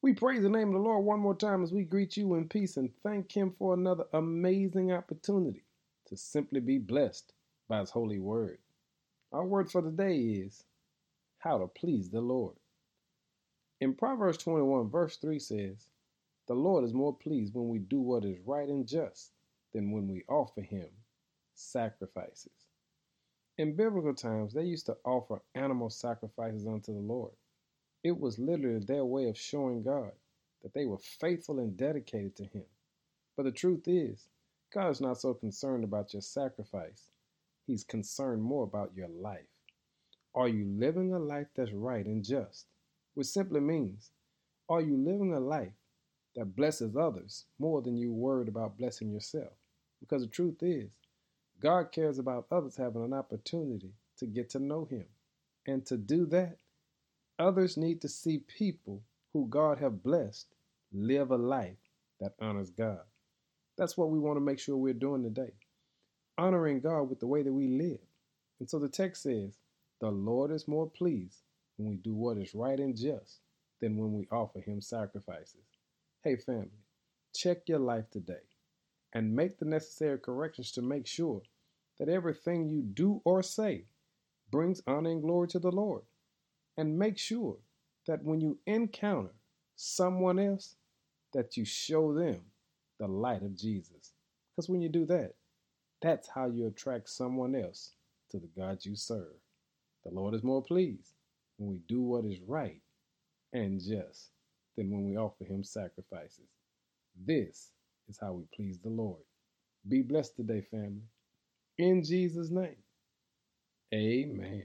We praise the name of the Lord one more time as we greet you in peace and thank Him for another amazing opportunity to simply be blessed by His holy word. Our word for the day is how to please the Lord. In Proverbs 21, verse 3 says, The Lord is more pleased when we do what is right and just than when we offer Him sacrifices. In biblical times, they used to offer animal sacrifices unto the Lord. It was literally their way of showing God that they were faithful and dedicated to Him. But the truth is, God is not so concerned about your sacrifice. He's concerned more about your life. Are you living a life that's right and just? Which simply means, are you living a life that blesses others more than you worried about blessing yourself? Because the truth is, God cares about others having an opportunity to get to know Him. And to do that, others need to see people who God have blessed live a life that honors God. That's what we want to make sure we're doing today. Honoring God with the way that we live. And so the text says, The Lord is more pleased when we do what is right and just than when we offer Him sacrifices. Hey, family, check your life today and make the necessary corrections to make sure that everything you do or say brings honor and glory to the Lord. And make sure that when you encounter someone else, that you show them the light of Jesus. Because when you do that, that's how you attract someone else to the God you serve. The Lord is more pleased when we do what is right and just than when we offer Him sacrifices. This is how we please the Lord. Be blessed today, family. In Jesus' name, amen.